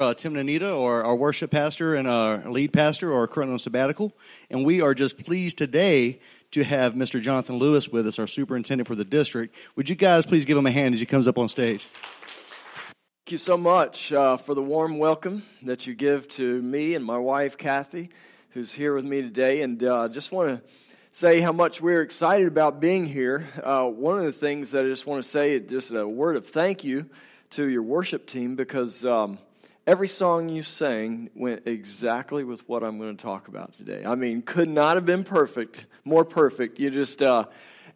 uh, Tim and Anita, or our worship pastor and our lead pastor, or currently on sabbatical. And we are just pleased today to have Mr. Jonathan Lewis with us, our superintendent for the district. Would you guys please give him a hand as he comes up on stage? Thank you so much uh, for the warm welcome that you give to me and my wife, Kathy, who's here with me today. And uh, just want to say how much we're excited about being here. Uh, one of the things that I just want to say, is just a word of thank you to your worship team because. Um, Every song you sang went exactly with what I'm going to talk about today. I mean, could not have been perfect, more perfect. You just, uh,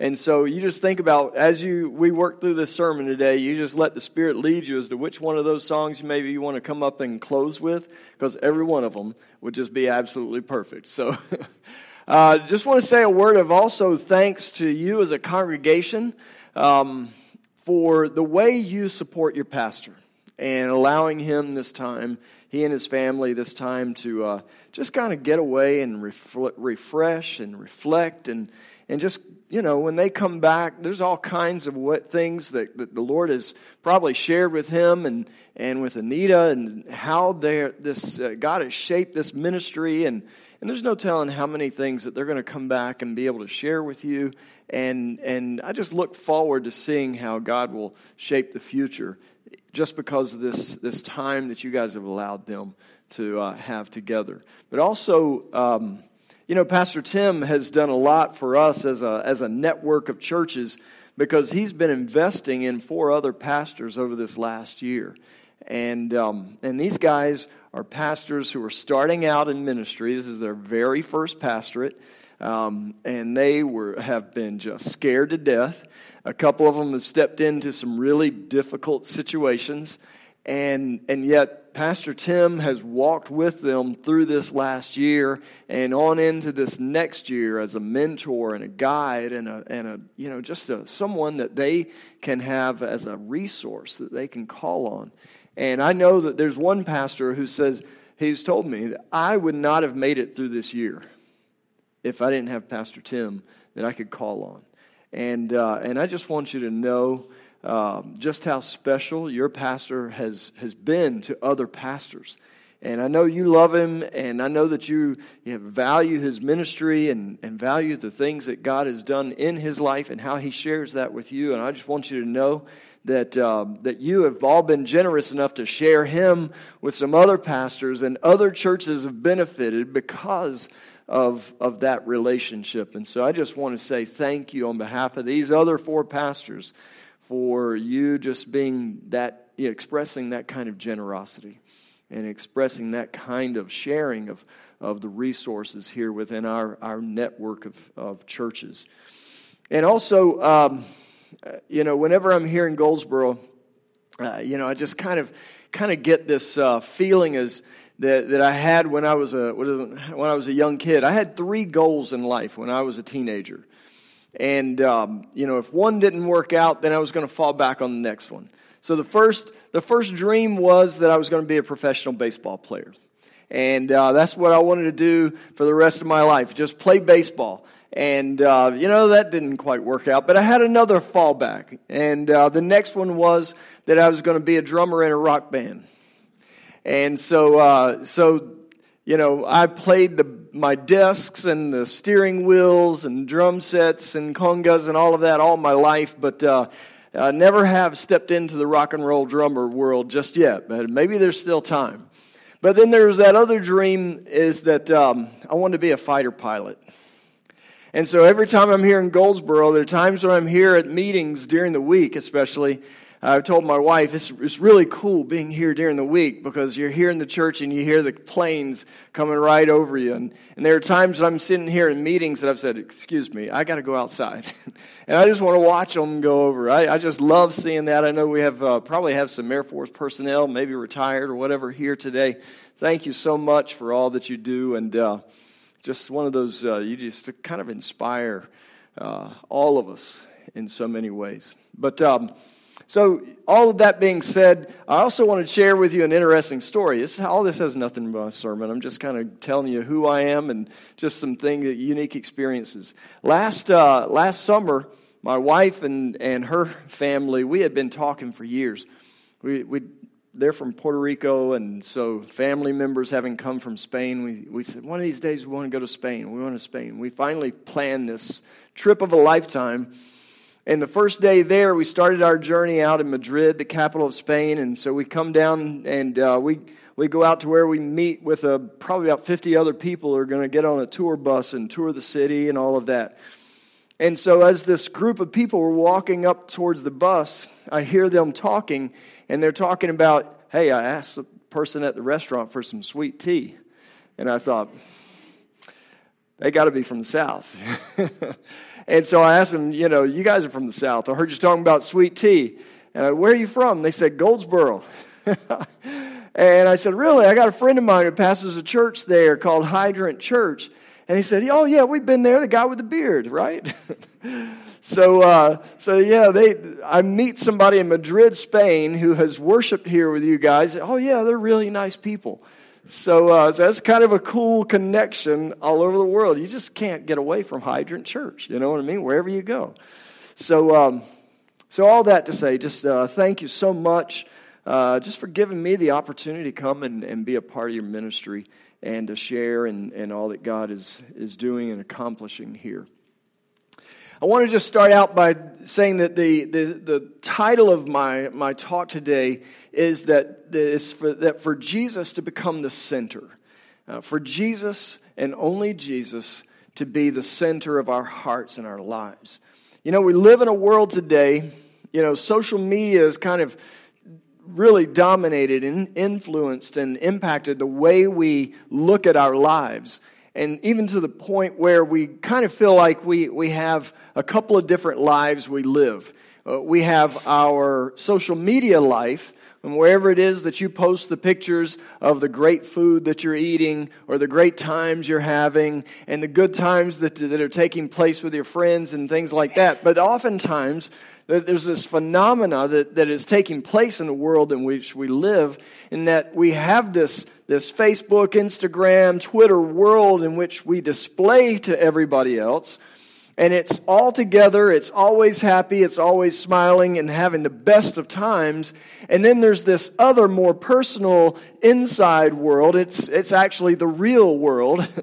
and so you just think about as you we work through this sermon today, you just let the Spirit lead you as to which one of those songs maybe you want to come up and close with, because every one of them would just be absolutely perfect. So. Uh, just want to say a word of also thanks to you as a congregation um, for the way you support your pastor and allowing him this time, he and his family this time to uh, just kind of get away and refl- refresh and reflect and and just you know when they come back there's all kinds of what things that, that the lord has probably shared with him and and with anita and how they this uh, god has shaped this ministry and and there's no telling how many things that they're going to come back and be able to share with you. And and i just look forward to seeing how god will shape the future just because of this, this time that you guys have allowed them to uh, have together. But also, um, you know, Pastor Tim has done a lot for us as a, as a network of churches because he's been investing in four other pastors over this last year. And, um, and these guys are pastors who are starting out in ministry. This is their very first pastorate. Um, and they were, have been just scared to death. A couple of them have stepped into some really difficult situations, and, and yet Pastor Tim has walked with them through this last year and on into this next year as a mentor and a guide and a, and a you know just a, someone that they can have as a resource that they can call on. And I know that there's one pastor who says he's told me that I would not have made it through this year if I didn't have Pastor Tim that I could call on. And, uh, and I just want you to know um, just how special your pastor has, has been to other pastors. And I know you love him, and I know that you, you value his ministry and, and value the things that God has done in his life and how he shares that with you. And I just want you to know that, um, that you have all been generous enough to share him with some other pastors, and other churches have benefited because of, of that relationship. And so I just want to say thank you on behalf of these other four pastors for you just being that, expressing that kind of generosity and expressing that kind of sharing of, of the resources here within our, our network of, of churches. And also, um, you know, whenever I'm here in Goldsboro, uh, you know, I just kind of kind of get this uh, feeling as that, that I had when I was a when I was a young kid. I had three goals in life when I was a teenager, and um, you know if one didn't work out, then I was going to fall back on the next one. So the first the first dream was that I was going to be a professional baseball player, and uh, that's what I wanted to do for the rest of my life, just play baseball. And, uh, you know, that didn't quite work out. But I had another fallback. And uh, the next one was that I was going to be a drummer in a rock band. And so, uh, so you know, I played the, my desks and the steering wheels and drum sets and congas and all of that all my life, but uh, I never have stepped into the rock and roll drummer world just yet. But maybe there's still time. But then there's that other dream is that um, I want to be a fighter pilot. And so every time I'm here in Goldsboro, there are times when I'm here at meetings during the week, especially, I've told my wife it's, it's really cool being here during the week because you're here in the church and you hear the planes coming right over you. And, and there are times I'm sitting here in meetings that I've said, Excuse me, I got to go outside. and I just want to watch them go over. I, I just love seeing that. I know we have uh, probably have some Air Force personnel, maybe retired or whatever, here today. Thank you so much for all that you do. And uh, just one of those, uh, you just kind of inspire uh, all of us in so many ways. But, um, so, all of that being said, I also want to share with you an interesting story. This, all this has nothing to do with a sermon. I'm just kind of telling you who I am and just some thing, unique experiences. Last, uh, last summer, my wife and, and her family, we had been talking for years. We, we they're from Puerto Rico, and so family members having come from Spain, we, we said, one of these days we want to go to Spain. We want to Spain. We finally planned this trip of a lifetime. And the first day there, we started our journey out in Madrid, the capital of Spain. And so we come down and uh, we, we go out to where we meet with a, probably about 50 other people who are going to get on a tour bus and tour the city and all of that. And so, as this group of people were walking up towards the bus, I hear them talking, and they're talking about, hey, I asked the person at the restaurant for some sweet tea. And I thought, they got to be from the South. and so I asked them, you know, you guys are from the South. I heard you talking about sweet tea. And I, where are you from? They said, Goldsboro. and I said, really? I got a friend of mine who pastors a church there called Hydrant Church. And he said, Oh, yeah, we've been there, the guy with the beard, right? so, uh, so yeah, they, I meet somebody in Madrid, Spain, who has worshiped here with you guys. Oh, yeah, they're really nice people. So, uh, so that's kind of a cool connection all over the world. You just can't get away from Hydrant Church. You know what I mean? Wherever you go. So, um, so all that to say, just uh, thank you so much, uh, just for giving me the opportunity to come and, and be a part of your ministry and to share and, and all that God is, is doing and accomplishing here. I want to just start out by saying that the, the, the title of my, my talk today is that, is for, that for Jesus to become the center, uh, for Jesus and only Jesus to be the center of our hearts and our lives. You know, we live in a world today, you know, social media is kind of really dominated and influenced and impacted the way we look at our lives. And even to the point where we kind of feel like we, we have a couple of different lives we live. Uh, we have our social media life, and wherever it is that you post the pictures of the great food that you're eating or the great times you're having and the good times that, that are taking place with your friends and things like that. But oftentimes, there's this phenomena that, that is taking place in the world in which we live, in that we have this, this Facebook, Instagram, Twitter world in which we display to everybody else. And it's all together, it's always happy, it's always smiling and having the best of times. And then there's this other, more personal inside world. It's, it's actually the real world.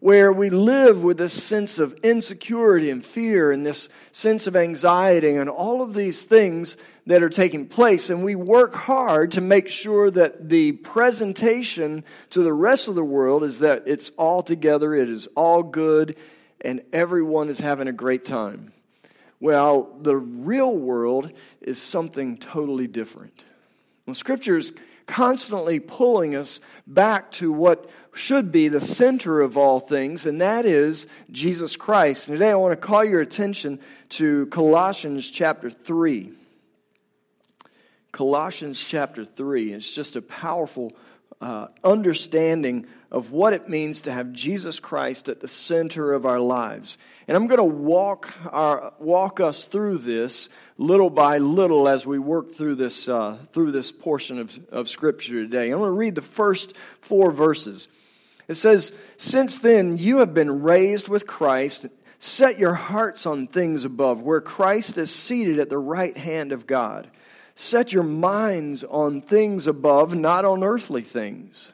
where we live with this sense of insecurity and fear and this sense of anxiety and all of these things that are taking place. And we work hard to make sure that the presentation to the rest of the world is that it's all together, it is all good, and everyone is having a great time. Well, the real world is something totally different. Well, Scripture is constantly pulling us back to what should be the center of all things, and that is Jesus Christ. And today I want to call your attention to Colossians chapter 3. Colossians chapter 3. It's just a powerful uh, understanding of what it means to have Jesus Christ at the center of our lives. And I'm going to walk, our, walk us through this little by little as we work through this, uh, through this portion of, of Scripture today. I'm going to read the first four verses. It says, Since then you have been raised with Christ. Set your hearts on things above, where Christ is seated at the right hand of God. Set your minds on things above, not on earthly things.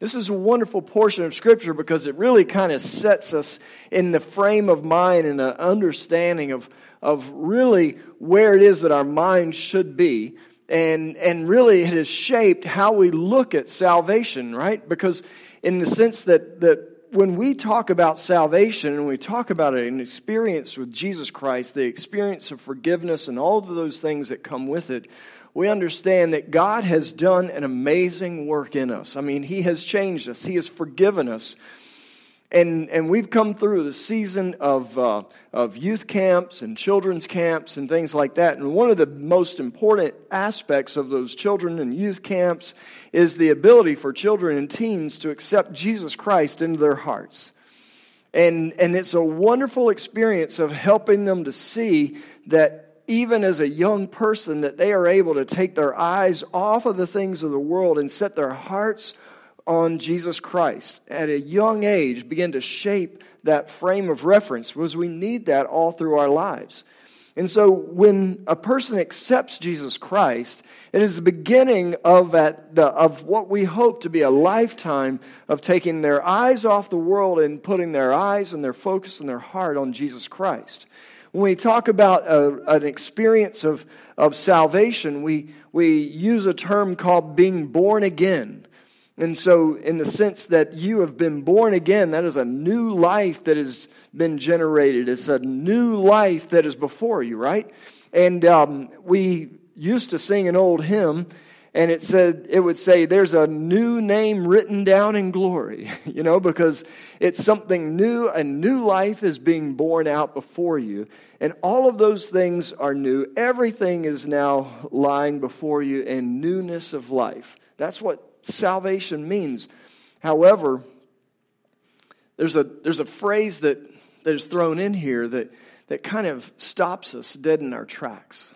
This is a wonderful portion of Scripture because it really kind of sets us in the frame of mind and an understanding of, of really where it is that our mind should be. And, and really, it has shaped how we look at salvation, right? Because, in the sense that, that when we talk about salvation and we talk about an experience with Jesus Christ, the experience of forgiveness and all of those things that come with it, we understand that God has done an amazing work in us. I mean, He has changed us, He has forgiven us. And, and we've come through the season of, uh, of youth camps and children's camps and things like that. And one of the most important aspects of those children and youth camps is the ability for children and teens to accept Jesus Christ into their hearts. And, and it's a wonderful experience of helping them to see that even as a young person, that they are able to take their eyes off of the things of the world and set their hearts on Jesus Christ at a young age, begin to shape that frame of reference because we need that all through our lives. And so when a person accepts Jesus Christ, it is the beginning of, at the, of what we hope to be a lifetime of taking their eyes off the world and putting their eyes and their focus and their heart on Jesus Christ. When we talk about a, an experience of, of salvation, we, we use a term called being born again. And so, in the sense that you have been born again, that is a new life that has been generated. It's a new life that is before you, right? And um, we used to sing an old hymn, and it said it would say, "There's a new name written down in glory," you know, because it's something new. A new life is being born out before you, and all of those things are new. Everything is now lying before you in newness of life. That's what salvation means. However, there's a, there's a phrase that, that is thrown in here that, that kind of stops us dead in our tracks.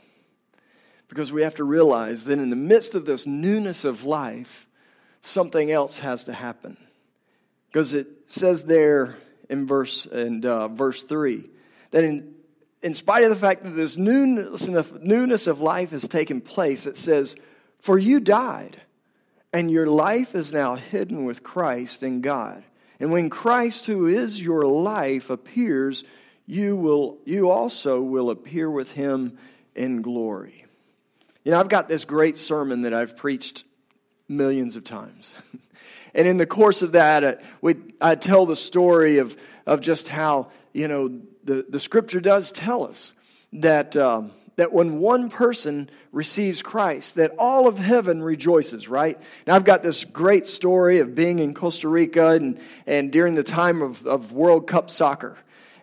Because we have to realize that in the midst of this newness of life, something else has to happen. Because it says there in verse, in, uh, verse 3 that in, in spite of the fact that this newness of, newness of life has taken place, it says, For you died and your life is now hidden with Christ in God. And when Christ, who is your life, appears, you, will, you also will appear with him in glory. You know, I've got this great sermon that I've preached millions of times. and in the course of that, uh, we, I tell the story of, of just how, you know, the, the scripture does tell us that. Um, that when one person receives Christ, that all of heaven rejoices, right? Now, I've got this great story of being in Costa Rica and, and during the time of, of World Cup soccer.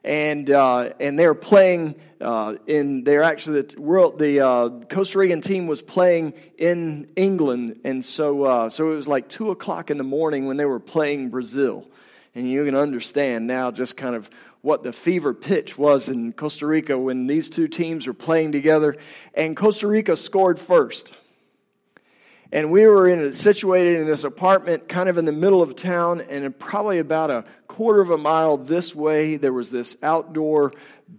And, uh, and they're playing uh, in, they're actually, the, world, the uh, Costa Rican team was playing in England. And so, uh, so it was like 2 o'clock in the morning when they were playing Brazil. And you can understand now just kind of what the fever pitch was in Costa Rica when these two teams were playing together. And Costa Rica scored first. And we were in a, situated in this apartment kind of in the middle of town, and probably about a quarter of a mile this way, there was this outdoor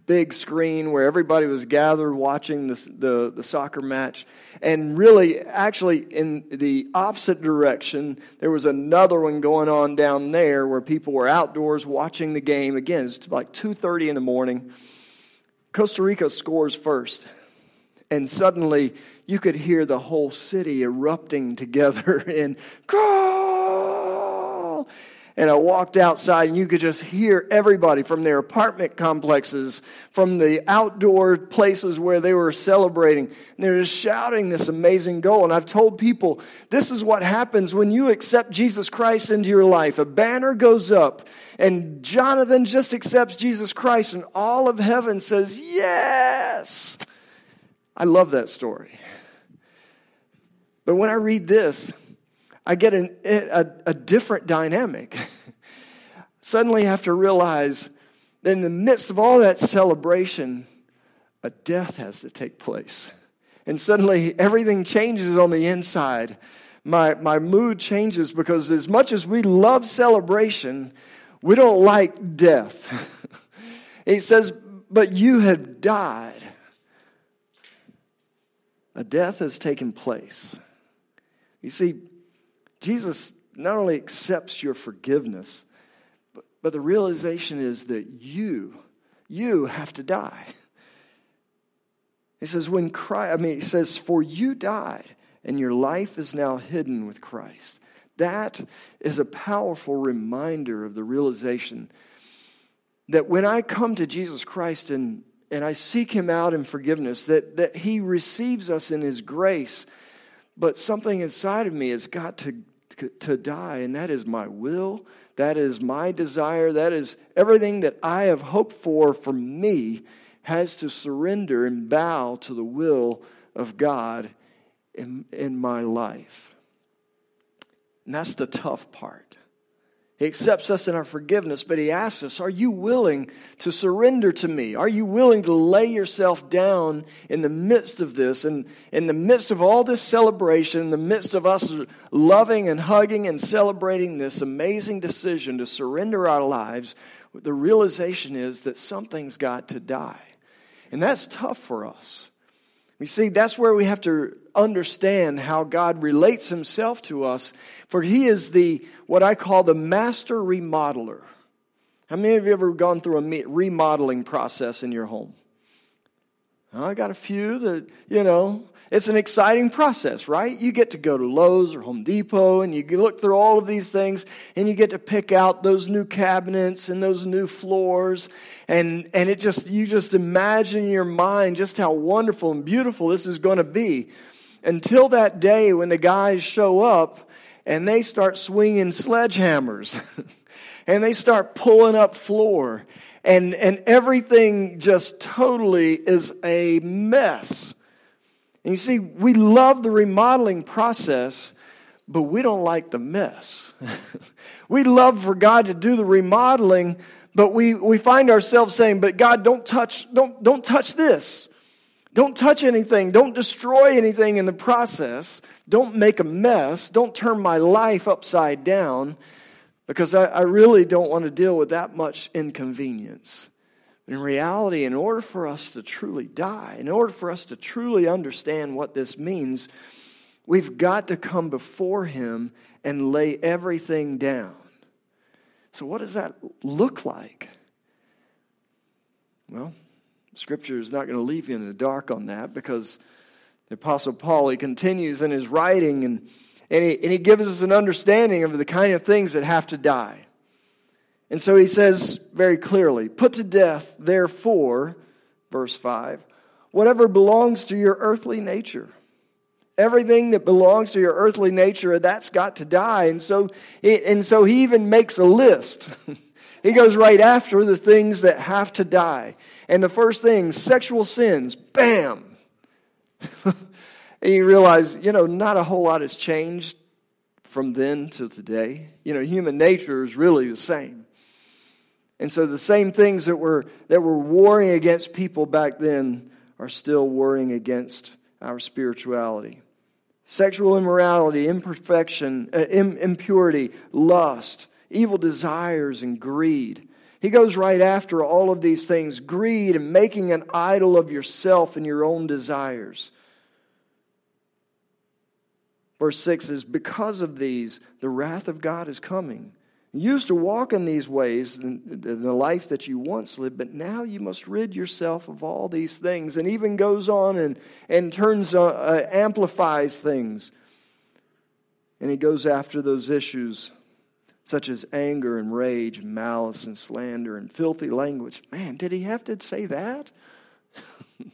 big screen where everybody was gathered watching the, the, the, soccer match. And really, actually, in the opposite direction, there was another one going on down there where people were outdoors watching the game. Again, it's like 2.30 in the morning. Costa Rica scores first. And suddenly, you could hear the whole city erupting together in. And I walked outside, and you could just hear everybody from their apartment complexes, from the outdoor places where they were celebrating. And they're just shouting this amazing goal. And I've told people this is what happens when you accept Jesus Christ into your life. A banner goes up, and Jonathan just accepts Jesus Christ, and all of heaven says, Yes. I love that story. But when I read this, I get an, a, a different dynamic. Suddenly, I have to realize that in the midst of all that celebration, a death has to take place. And suddenly, everything changes on the inside. My, my mood changes because, as much as we love celebration, we don't like death. he says, But you have died. A death has taken place. You see, Jesus not only accepts your forgiveness, but, but the realization is that you, you have to die. He says, when Christ, I mean, he says, for you died, and your life is now hidden with Christ. That is a powerful reminder of the realization that when I come to Jesus Christ and, and I seek him out in forgiveness, that, that he receives us in his grace but something inside of me has got to, to die, and that is my will. That is my desire. That is everything that I have hoped for for me has to surrender and bow to the will of God in, in my life. And that's the tough part. He accepts us in our forgiveness, but He asks us, Are you willing to surrender to me? Are you willing to lay yourself down in the midst of this, and in the midst of all this celebration, in the midst of us loving and hugging and celebrating this amazing decision to surrender our lives? The realization is that something's got to die. And that's tough for us. You see, that's where we have to understand how God relates himself to us, for he is the, what I call the master remodeler. How many of you ever gone through a remodeling process in your home? I got a few that, you know, it's an exciting process, right? You get to go to Lowe's or Home Depot and you look through all of these things and you get to pick out those new cabinets and those new floors. And, and it just, you just imagine in your mind just how wonderful and beautiful this is going to be until that day when the guys show up and they start swinging sledgehammers and they start pulling up floor and, and everything just totally is a mess. And you see, we love the remodeling process, but we don't like the mess. we love for God to do the remodeling, but we, we find ourselves saying, But God, don't touch, don't, don't touch this. Don't touch anything. Don't destroy anything in the process. Don't make a mess. Don't turn my life upside down because I, I really don't want to deal with that much inconvenience. In reality, in order for us to truly die, in order for us to truly understand what this means, we've got to come before Him and lay everything down. So, what does that look like? Well, Scripture is not going to leave you in the dark on that because the Apostle Paul, he continues in his writing and, and, he, and he gives us an understanding of the kind of things that have to die. And so he says very clearly, Put to death, therefore, verse 5, whatever belongs to your earthly nature. Everything that belongs to your earthly nature, that's got to die. And so, and so he even makes a list. he goes right after the things that have to die. And the first thing, sexual sins, bam. and you realize, you know, not a whole lot has changed from then to today. You know, human nature is really the same. And so the same things that were, that were warring against people back then are still warring against our spirituality. Sexual immorality, imperfection, uh, impurity, lust, evil desires, and greed. He goes right after all of these things greed and making an idol of yourself and your own desires. Verse 6 is Because of these, the wrath of God is coming. You used to walk in these ways the life that you once lived, but now you must rid yourself of all these things. And even goes on and, and turns, uh, uh, amplifies things. And he goes after those issues such as anger and rage, malice and slander and filthy language. Man, did he have to say that?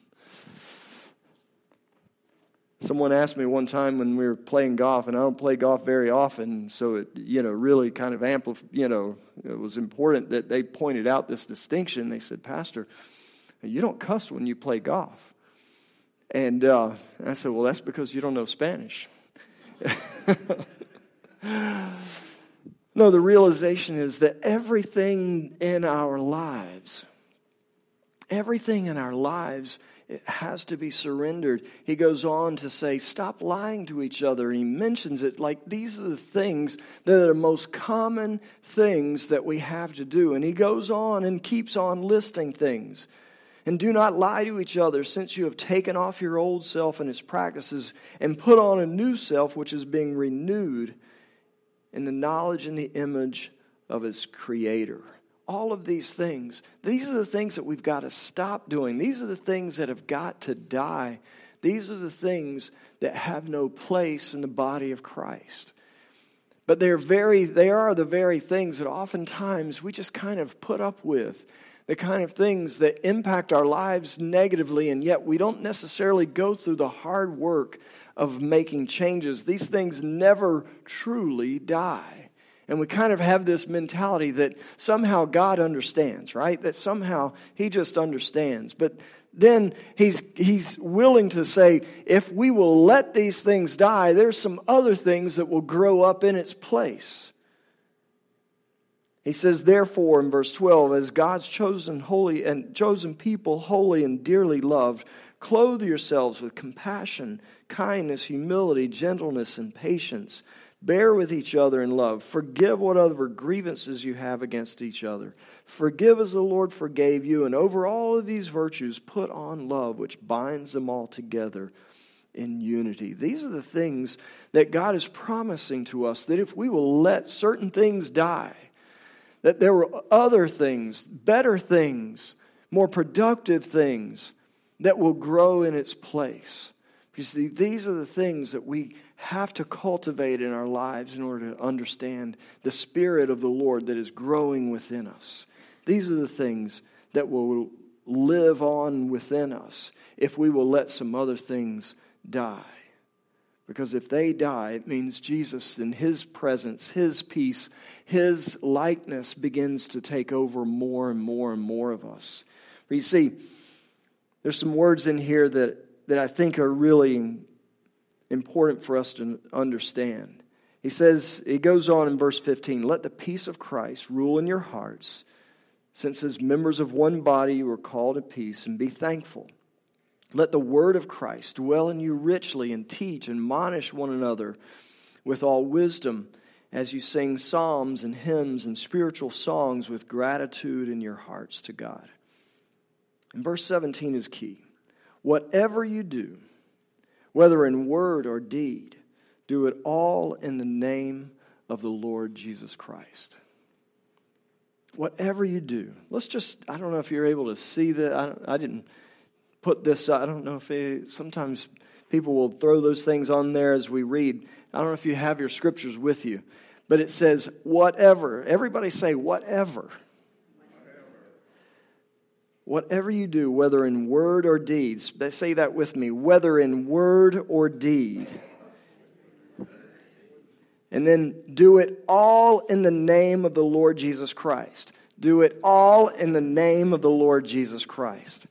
Someone asked me one time when we were playing golf, and I don't play golf very often, so it, you know, really kind of amplified, you know, it was important that they pointed out this distinction. They said, Pastor, you don't cuss when you play golf. And uh, I said, Well, that's because you don't know Spanish. no, the realization is that everything in our lives, everything in our lives it has to be surrendered. He goes on to say, Stop lying to each other. He mentions it like these are the things that are the most common things that we have to do. And he goes on and keeps on listing things. And do not lie to each other, since you have taken off your old self and its practices and put on a new self, which is being renewed in the knowledge and the image of his creator all of these things. These are the things that we've got to stop doing. These are the things that have got to die. These are the things that have no place in the body of Christ. But they're very, they are the very things that oftentimes we just kind of put up with. The kind of things that impact our lives negatively, and yet we don't necessarily go through the hard work of making changes. These things never truly die. And we kind of have this mentality that somehow God understands, right? That somehow He just understands. But then he's, he's willing to say, if we will let these things die, there's some other things that will grow up in its place. He says, therefore, in verse 12, as God's chosen holy and chosen people, holy and dearly loved, clothe yourselves with compassion, kindness, humility, gentleness, and patience Bear with each other in love. Forgive whatever grievances you have against each other. Forgive as the Lord forgave you. And over all of these virtues, put on love, which binds them all together in unity. These are the things that God is promising to us that if we will let certain things die, that there were other things, better things, more productive things that will grow in its place. You see, these are the things that we have to cultivate in our lives in order to understand the Spirit of the Lord that is growing within us. These are the things that will live on within us if we will let some other things die. Because if they die, it means Jesus in His presence, His peace, His likeness begins to take over more and more and more of us. But you see, there's some words in here that that I think are really important for us to understand. He says, he goes on in verse 15, let the peace of Christ rule in your hearts, since as members of one body you are called to peace, and be thankful. Let the word of Christ dwell in you richly, and teach and admonish one another with all wisdom as you sing psalms and hymns and spiritual songs with gratitude in your hearts to God. And verse 17 is key. Whatever you do, whether in word or deed, do it all in the name of the Lord Jesus Christ. Whatever you do, let's just, I don't know if you're able to see that. I, I didn't put this, I don't know if it, sometimes people will throw those things on there as we read. I don't know if you have your scriptures with you, but it says, whatever. Everybody say, whatever. Whatever you do, whether in word or deed, say that with me, whether in word or deed. And then do it all in the name of the Lord Jesus Christ. Do it all in the name of the Lord Jesus Christ.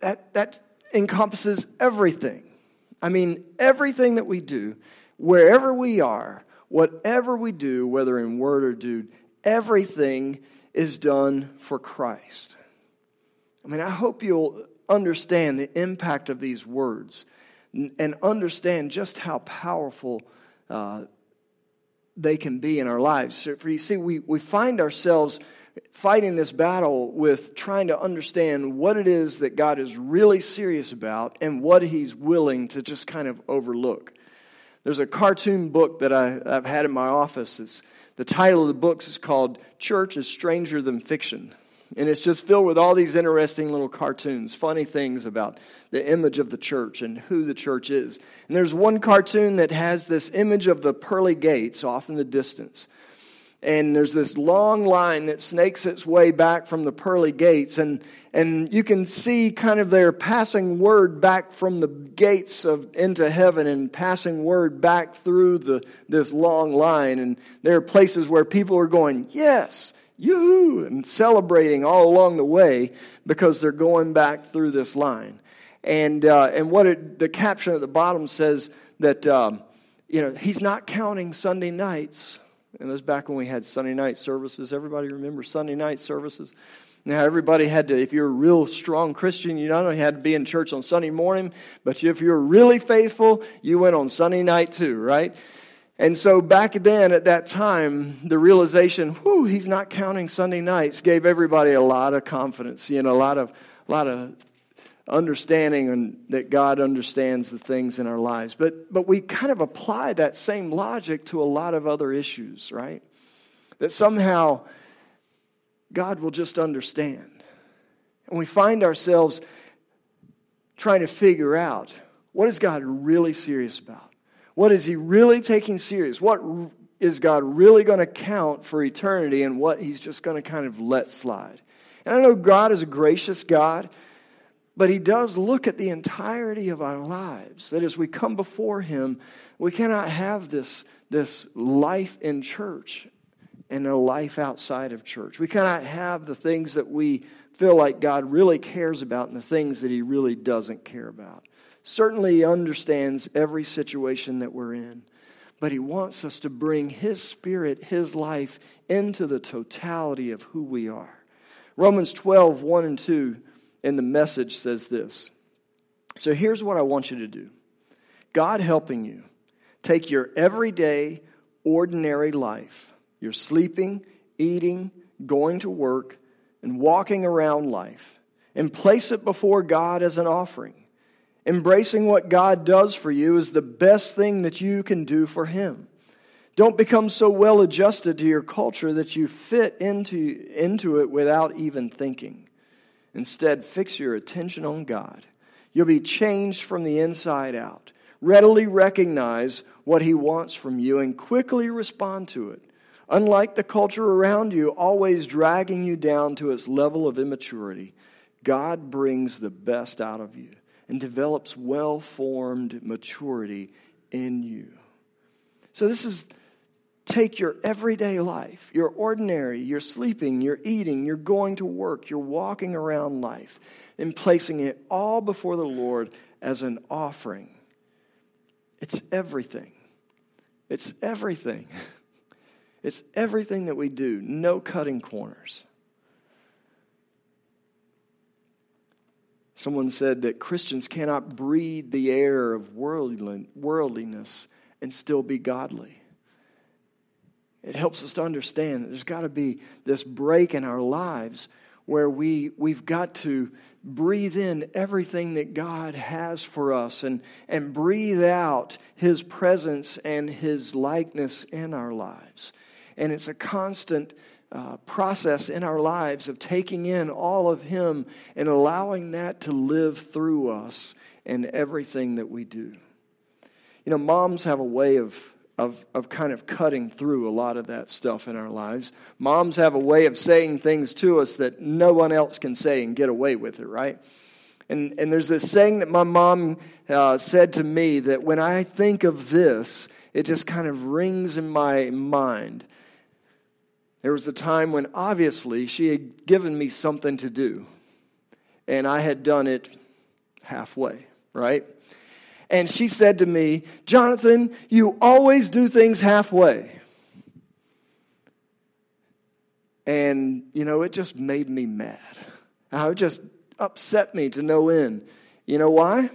That, that encompasses everything. I mean, everything that we do, wherever we are, whatever we do, whether in word or deed, everything is done for Christ. I mean, I hope you'll understand the impact of these words and understand just how powerful uh, they can be in our lives. For you see, we, we find ourselves fighting this battle with trying to understand what it is that God is really serious about and what He's willing to just kind of overlook. There's a cartoon book that I, have had in my office. It's, the title of the book is called Church is Stranger Than Fiction. And it's just filled with all these interesting little cartoons, funny things about the image of the church and who the church is. And there's one cartoon that has this image of the pearly gates off in the distance. And there's this long line that snakes its way back from the pearly gates. And, and you can see kind of their passing word back from the gates of into heaven and passing word back through the, this long line. And there are places where people are going, Yes, yoo and celebrating all along the way because they're going back through this line. And, uh, and what it, the caption at the bottom says that, um, you know, he's not counting Sunday nights. And it was back when we had Sunday night services. Everybody remember Sunday night services? Now, everybody had to, if you're a real strong Christian, you not only had to be in church on Sunday morning, but if you're really faithful, you went on Sunday night too, right? And so back then at that time, the realization, whew, he's not counting Sunday nights, gave everybody a lot of confidence, know, a lot of, a lot of understanding and that God understands the things in our lives. But, but we kind of apply that same logic to a lot of other issues, right? That somehow God will just understand. And we find ourselves trying to figure out what is God really serious about? What is he really taking serious? What is God really going to count for eternity and what he's just going to kind of let slide? And I know God is a gracious God, but he does look at the entirety of our lives. That as we come before him, we cannot have this, this life in church and a life outside of church. We cannot have the things that we feel like God really cares about and the things that he really doesn't care about certainly he understands every situation that we're in, but He wants us to bring His Spirit, His life into the totality of who we are. Romans 12, 1 and 2 in the message says this. So here's what I want you to do God helping you. Take your everyday, ordinary life. You're sleeping, eating, going to work, and walking around life. And place it before God as an offering. Embracing what God does for you is the best thing that you can do for Him. Don't become so well adjusted to your culture that you fit into, into it without even thinking. Instead, fix your attention on God. You'll be changed from the inside out. Readily recognize what He wants from you and quickly respond to it. Unlike the culture around you, always dragging you down to its level of immaturity, God brings the best out of you and develops well formed maturity in you. So, this is take your everyday life, your ordinary, you're sleeping, you're eating, you're going to work, you're walking around life, and placing it all before the Lord as an offering. It's everything. It's everything. It's everything that we do, no cutting corners. Someone said that Christians cannot breathe the air of worldliness and still be godly it helps us to understand that there's got to be this break in our lives where we, we've got to breathe in everything that God has for us and, and breathe out His presence and His likeness in our lives. And it's a constant uh, process in our lives of taking in all of Him and allowing that to live through us in everything that we do. You know, moms have a way of of, of kind of cutting through a lot of that stuff in our lives. Moms have a way of saying things to us that no one else can say and get away with it, right? And, and there's this saying that my mom uh, said to me that when I think of this, it just kind of rings in my mind. There was a time when obviously she had given me something to do, and I had done it halfway, right? And she said to me, Jonathan, you always do things halfway. And, you know, it just made me mad. It just upset me to no end. You know why?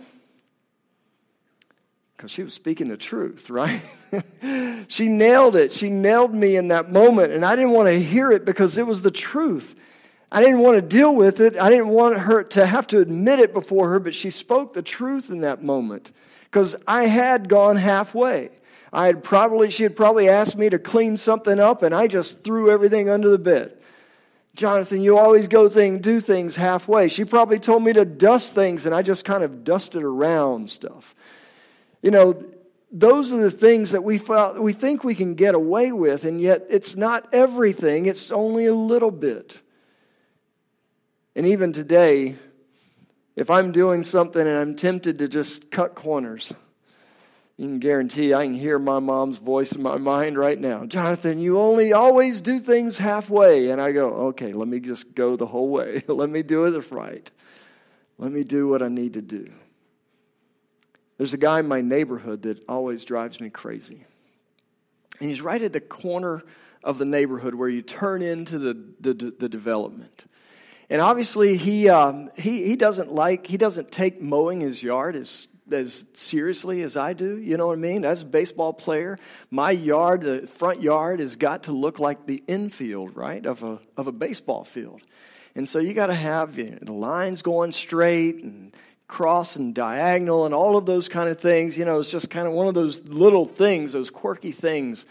Because she was speaking the truth, right? she nailed it. She nailed me in that moment. And I didn't want to hear it because it was the truth. I didn't want to deal with it. I didn't want her to have to admit it before her, but she spoke the truth in that moment because I had gone halfway. I had probably, she had probably asked me to clean something up, and I just threw everything under the bed. Jonathan, you always go thing, do things halfway. She probably told me to dust things, and I just kind of dusted around stuff. You know, those are the things that we, we think we can get away with, and yet it's not everything, it's only a little bit. And even today, if I'm doing something and I'm tempted to just cut corners, you can guarantee I can hear my mom's voice in my mind right now. Jonathan, you only always do things halfway. And I go, okay, let me just go the whole way. let me do it right. Let me do what I need to do. There's a guy in my neighborhood that always drives me crazy. And he's right at the corner of the neighborhood where you turn into the, the, the development. And obviously, he, um, he, he doesn't like, he doesn't take mowing his yard as, as seriously as I do. You know what I mean? As a baseball player, my yard, the front yard, has got to look like the infield, right, of a, of a baseball field. And so you got to have you know, the lines going straight and cross and diagonal and all of those kind of things. You know, it's just kind of one of those little things, those quirky things.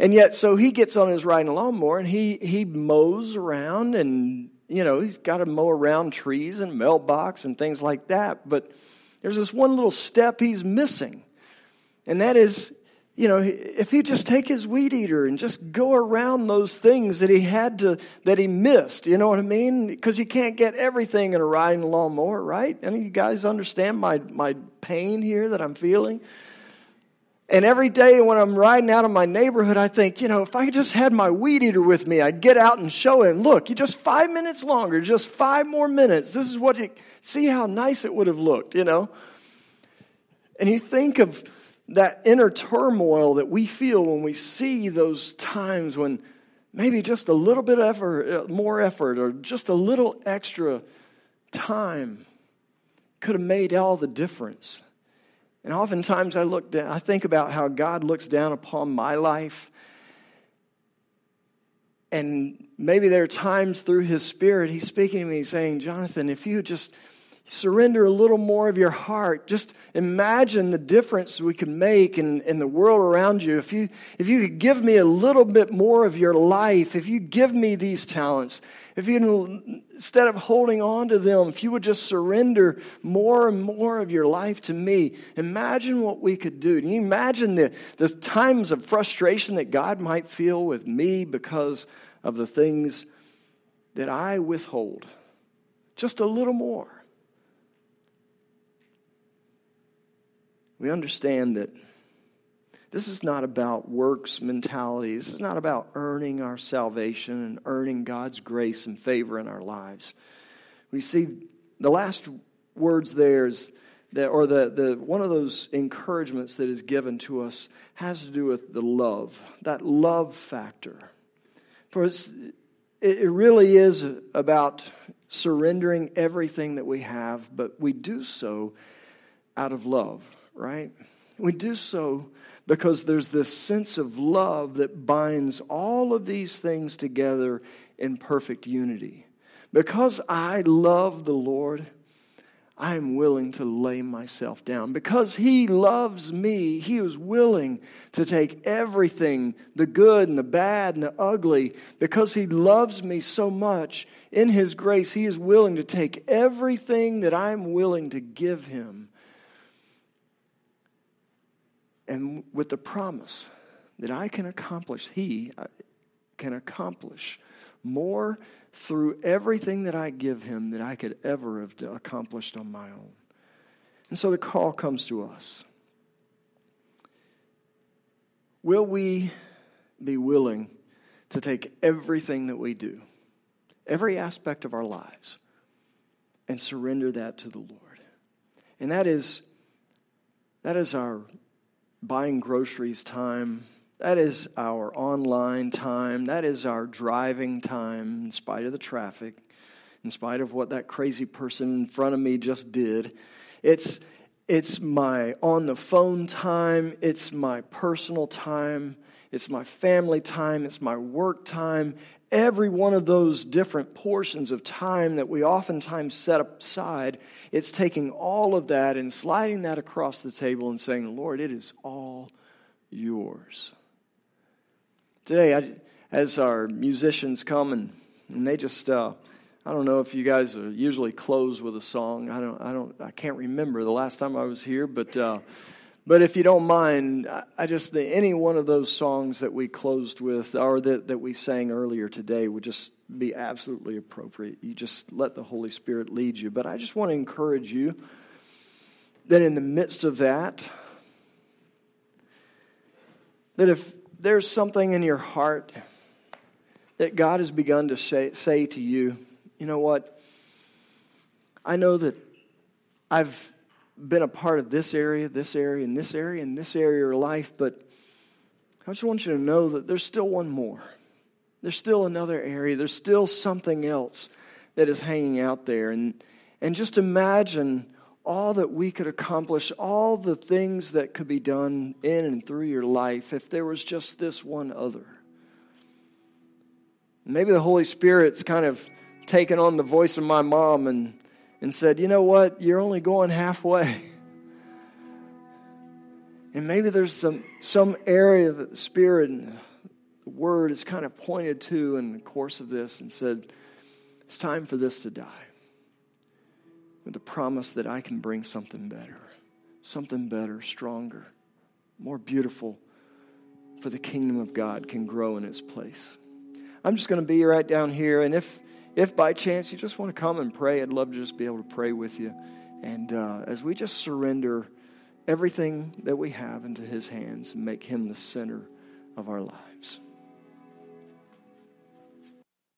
And yet, so he gets on his riding lawnmower and he, he mows around and you know, he's got to mow around trees and mailbox and things like that. But there's this one little step he's missing. And that is, you know, if he just take his weed eater and just go around those things that he had to, that he missed, you know what I mean? Because you can't get everything in a riding lawnmower, right? Any you guys understand my, my pain here that I'm feeling? And every day when I'm riding out of my neighborhood, I think, you know, if I just had my weed eater with me, I'd get out and show him, look, you just five minutes longer, just five more minutes. This is what you see how nice it would have looked, you know? And you think of that inner turmoil that we feel when we see those times when maybe just a little bit effort, uh, more effort, or just a little extra time could have made all the difference. And oftentimes I look down, I think about how God looks down upon my life. And maybe there are times through his spirit he's speaking to me saying, Jonathan, if you just surrender a little more of your heart. Just imagine the difference we could make in, in the world around you. If you, if you could give me a little bit more of your life, if you give me these talents, if you, instead of holding on to them, if you would just surrender more and more of your life to me, imagine what we could do. Can you imagine the, the times of frustration that God might feel with me because of the things that I withhold? Just a little more. We understand that this is not about works mentality. This is not about earning our salvation and earning God's grace and favor in our lives. We see the last words there is that, or the, the one of those encouragements that is given to us has to do with the love, that love factor. For it, it really is about surrendering everything that we have, but we do so out of love right? We do so because there's this sense of love that binds all of these things together in perfect unity. Because I love the Lord, I am willing to lay myself down. Because He loves me, He is willing to take everything the good and the bad and the ugly. Because He loves me so much, in His grace, He is willing to take everything that I'm willing to give Him and with the promise that I can accomplish, He uh, can accomplish more through everything that I give Him than I could ever have accomplished on my own. And so the call comes to us. Will we be willing to take everything that we do, every aspect of our lives, and surrender that to the Lord? And that is, that is our buying groceries time. That is our online time. That is our driving time, in spite of the traffic, in spite of what that crazy person in front of me just did. It's, it's my on the phone time. It's my personal time. It's my family time. It's my work time every one of those different portions of time that we oftentimes set aside, it's taking all of that and sliding that across the table and saying, Lord, it is all yours. Today, I, as our musicians come and, and they just, uh, I don't know if you guys usually close with a song. I don't, I don't, I can't remember the last time I was here, but. Uh, but if you don't mind, I just think any one of those songs that we closed with or that, that we sang earlier today would just be absolutely appropriate. You just let the Holy Spirit lead you. But I just want to encourage you that in the midst of that, that if there's something in your heart that God has begun to say, say to you, you know what? I know that I've been a part of this area, this area, and this area, and this area of your life, but I just want you to know that there's still one more. There's still another area. There's still something else that is hanging out there. And, and just imagine all that we could accomplish, all the things that could be done in and through your life if there was just this one other. Maybe the Holy Spirit's kind of taken on the voice of my mom and and said, You know what? You're only going halfway. And maybe there's some, some area that the Spirit and the Word is kind of pointed to in the course of this and said, It's time for this to die. With the promise that I can bring something better, something better, stronger, more beautiful for the kingdom of God can grow in its place. I'm just going to be right down here, and if if by chance you just want to come and pray, I'd love to just be able to pray with you. And uh, as we just surrender everything that we have into His hands and make Him the center of our lives.